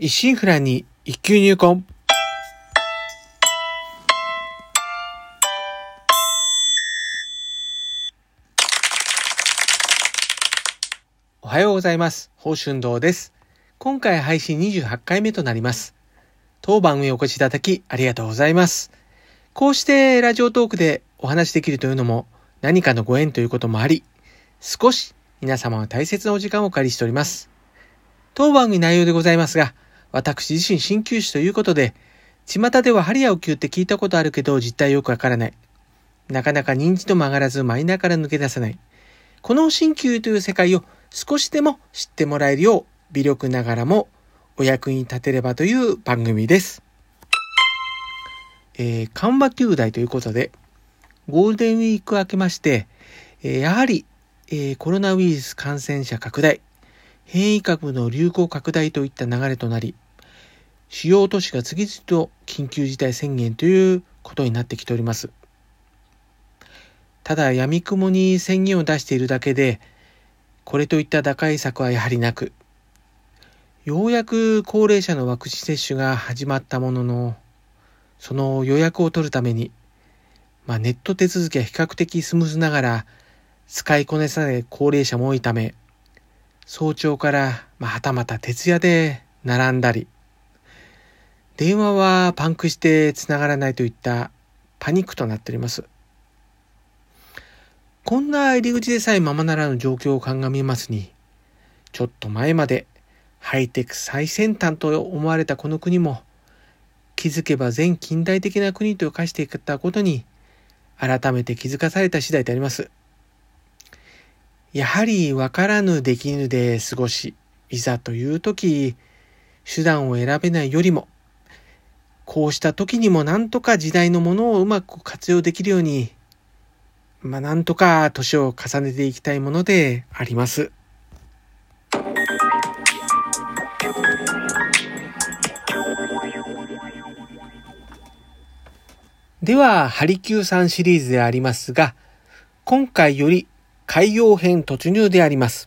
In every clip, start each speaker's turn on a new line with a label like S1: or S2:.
S1: 一心不乱に一級入魂。おはようございます。宝春堂です。今回配信28回目となります。当番組お越しいただきありがとうございます。こうしてラジオトークでお話しできるというのも何かのご縁ということもあり、少し皆様の大切なお時間をお借りしております。当番組内容でございますが、私自身鍼灸師ということで、巷では針やお灸って聞いたことあるけど実態よくわからない。なかなか認知度も上がらずマイナーから抜け出せない。この鍼灸という世界を少しでも知ってもらえるよう微力ながらもお役に立てればという番組です。えー、緩和球大ということで、ゴールデンウィーク明けまして、えーやはり、えーコロナウイルス感染者拡大、変異株の流行拡大といった流れとなり、主要都市が次々と緊急事態宣言ということになってきております。ただ、闇雲に宣言を出しているだけで、これといった打開策はやはりなく、ようやく高齢者のワクチン接種が始まったものの、その予約を取るために、まあ、ネット手続きは比較的スムーズながら、使いこなさない高齢者も多いため、早朝から、まあ、はたまた徹夜で並んだり、電話はパンクして繋がらないといったパニックとなっております。こんな入り口でさえままならぬ状況を鑑みますに、ちょっと前までハイテク最先端と思われたこの国も、気づけば全近代的な国と化していったことに、改めて気づかされた次第であります。やはり分からぬできぬで過ごし、いざという時、手段を選べないよりも、こうした時にもなんとか時代のものをうまく活用できるように、まあなんとか年を重ねていきたいものであります。では、ハリキューさんシリーズでありますが、今回より海洋編突入であります。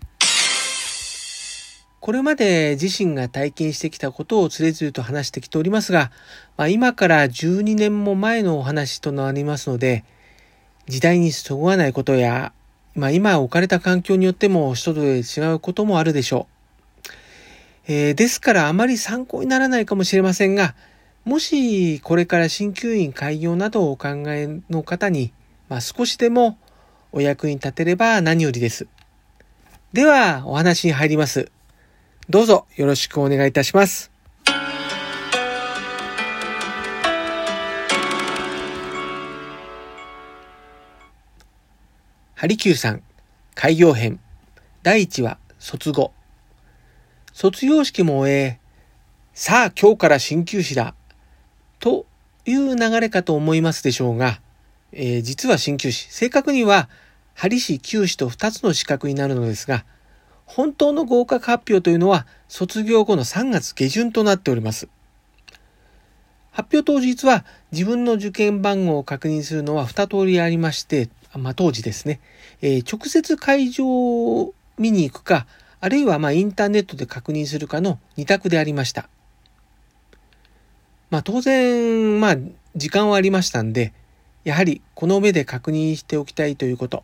S1: これまで自身が体験してきたことをつれづれと話してきておりますが、まあ、今から12年も前のお話となりますので、時代にそぐわないことや、まあ、今置かれた環境によっても人とで違うこともあるでしょう。えーですからあまり参考にならないかもしれませんが、もしこれから鍼灸院開業などをお考えの方に、まあ、少しでもお役に立てれば何よりです。では、お話に入ります。どうぞよろしくお願いいたします。ハリキューさん、開業編、第1話、卒後。卒業式も終え、さあ今日から鍼灸師だ、という流れかと思いますでしょうが、えー実は鍼灸師、正確には、針師、灸師と2つの資格になるのですが、本当の合格発表というのは卒業後の3月下旬となっております。発表当日は自分の受験番号を確認するのは2通りありまして、まあ、当時ですね、えー直接会場を見に行くか、あるいはまあインターネットで確認するかの2択でありました。まあ当然、まあ時間はありましたんで、やはりこの目で確認しておきたいということ。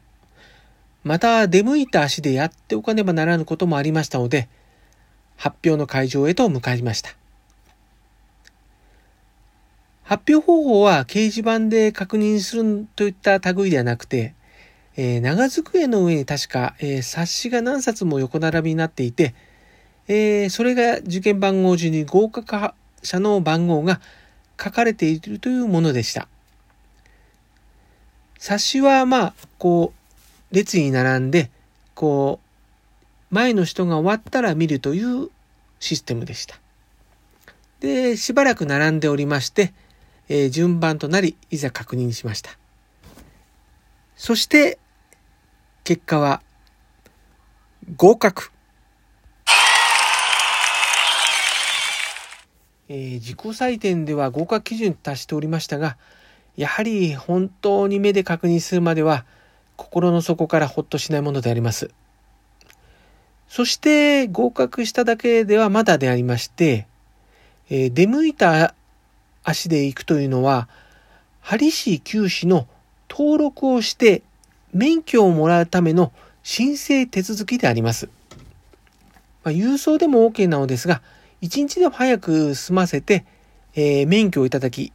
S1: また出向いた足でやっておかねばならぬこともありましたので、発表の会場へと向かいました。発表方法は掲示板で確認するといった類ではなくて、えー長机の上に確か、えー冊子が何冊も横並びになっていて、えーそれが受験番号順に合格者の番号が書かれているというものでした。冊子はまあ、こう、列に並んで、こう、前の人が終わったら見るというシステムでした。で、しばらく並んでおりまして、えー順番となり、いざ確認しました。そして、結果は、合格。えー自己採点では合格基準達しておりましたが、やはり本当に目で確認するまでは心の底からほっとしないものであります。そして合格しただけではまだでありまして、えー、出向いた足で行くというのは、針市九市の登録をして免許をもらうための申請手続きであります。まあ、郵送でも OK なのですが、一日でも早く済ませて、えー、免許をいただき、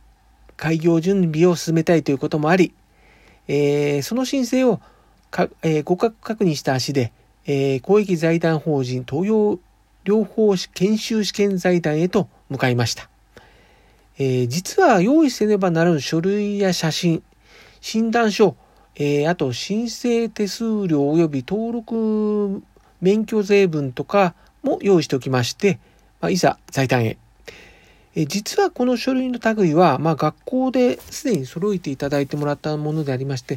S1: 開業準備を進めたいということもあり、えー、その申請をか、えー、合格確認した足で、えー、公益財団法人東洋療法研修試験財団へと向かいました。えー、実は用意せねばならぬ書類や写真、診断書、えー、あと申請手数料及び登録免許税分とかも用意しておきまして、まあ、いざ財団へ。え、実はこの書類の類は、まあ、学校ですでに揃えていただいてもらったものでありまして、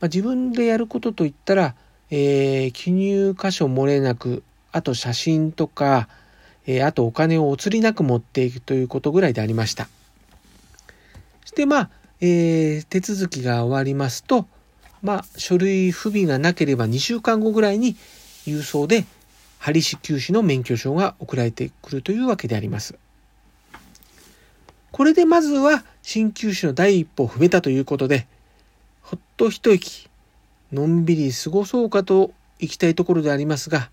S1: まあ、自分でやることといったら、えー、記入箇所漏れなく、あと写真とか、えー、あとお金をお釣りなく持っていくということぐらいでありました。そしてまあ、えー、手続きが終わりますと、まあ、書類不備がなければ2週間後ぐらいに郵送で針師休止の免許証が送られてくるというわけであります。これでまずは鍼灸師の第一歩を踏めたということで、ほっと一息、のんびり過ごそうかと行きたいところでありますが、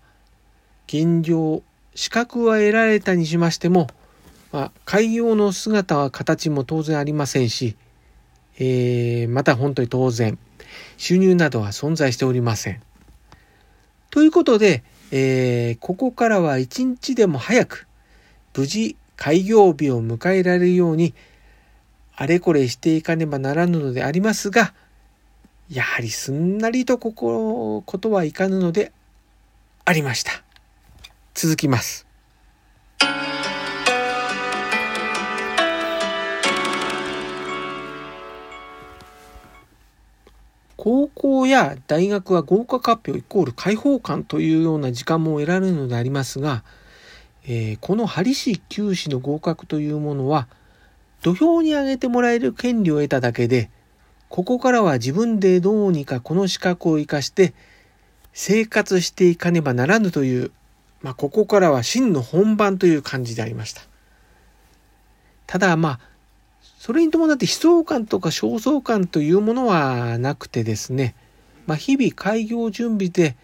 S1: 現状、資格は得られたにしましても、まあ、開業の姿は形も当然ありませんし、えー、また本当に当然、収入などは存在しておりません。ということで、えー、ここからは一日でも早く、無事開業日を迎えられるように、あれこれしていかねばならぬのでありますが、やはりすんなりとここ、ことはいかぬのでありました。続きます。高校や大学は合格発表イコール開放感というような時間も得られるのでありますが、えー、この針師九師の合格というものは土俵に上げてもらえる権利を得ただけでここからは自分でどうにかこの資格を生かして生活していかねばならぬという、まあ、ここからは真の本番という感じでありました。ただまあそれに伴って悲壮感とか焦燥感というものはなくてですね、まあ、日々開業準備で、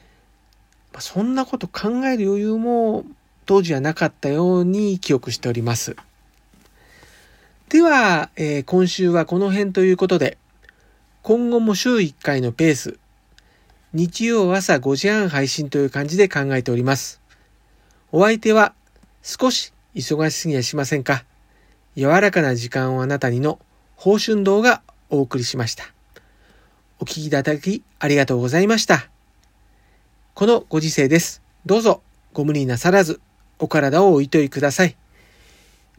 S1: まあ、そんなこと考える余裕も当時はなかったように記憶しております。では、えー、今週はこの辺ということで、今後も週1回のペース、日曜朝5時半配信という感じで考えております。お相手は少し忙しすぎやしませんか柔らかな時間をあなたにの報春堂がお送りしました。お聞きいただきありがとうございました。このご時世です。どうぞご無理なさらずお体をおいといください。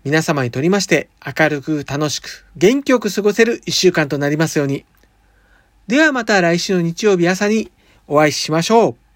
S1: 皆様にとりまして明るく楽しく元気よく過ごせる一週間となりますように。ではまた来週の日曜日朝にお会いしましょう。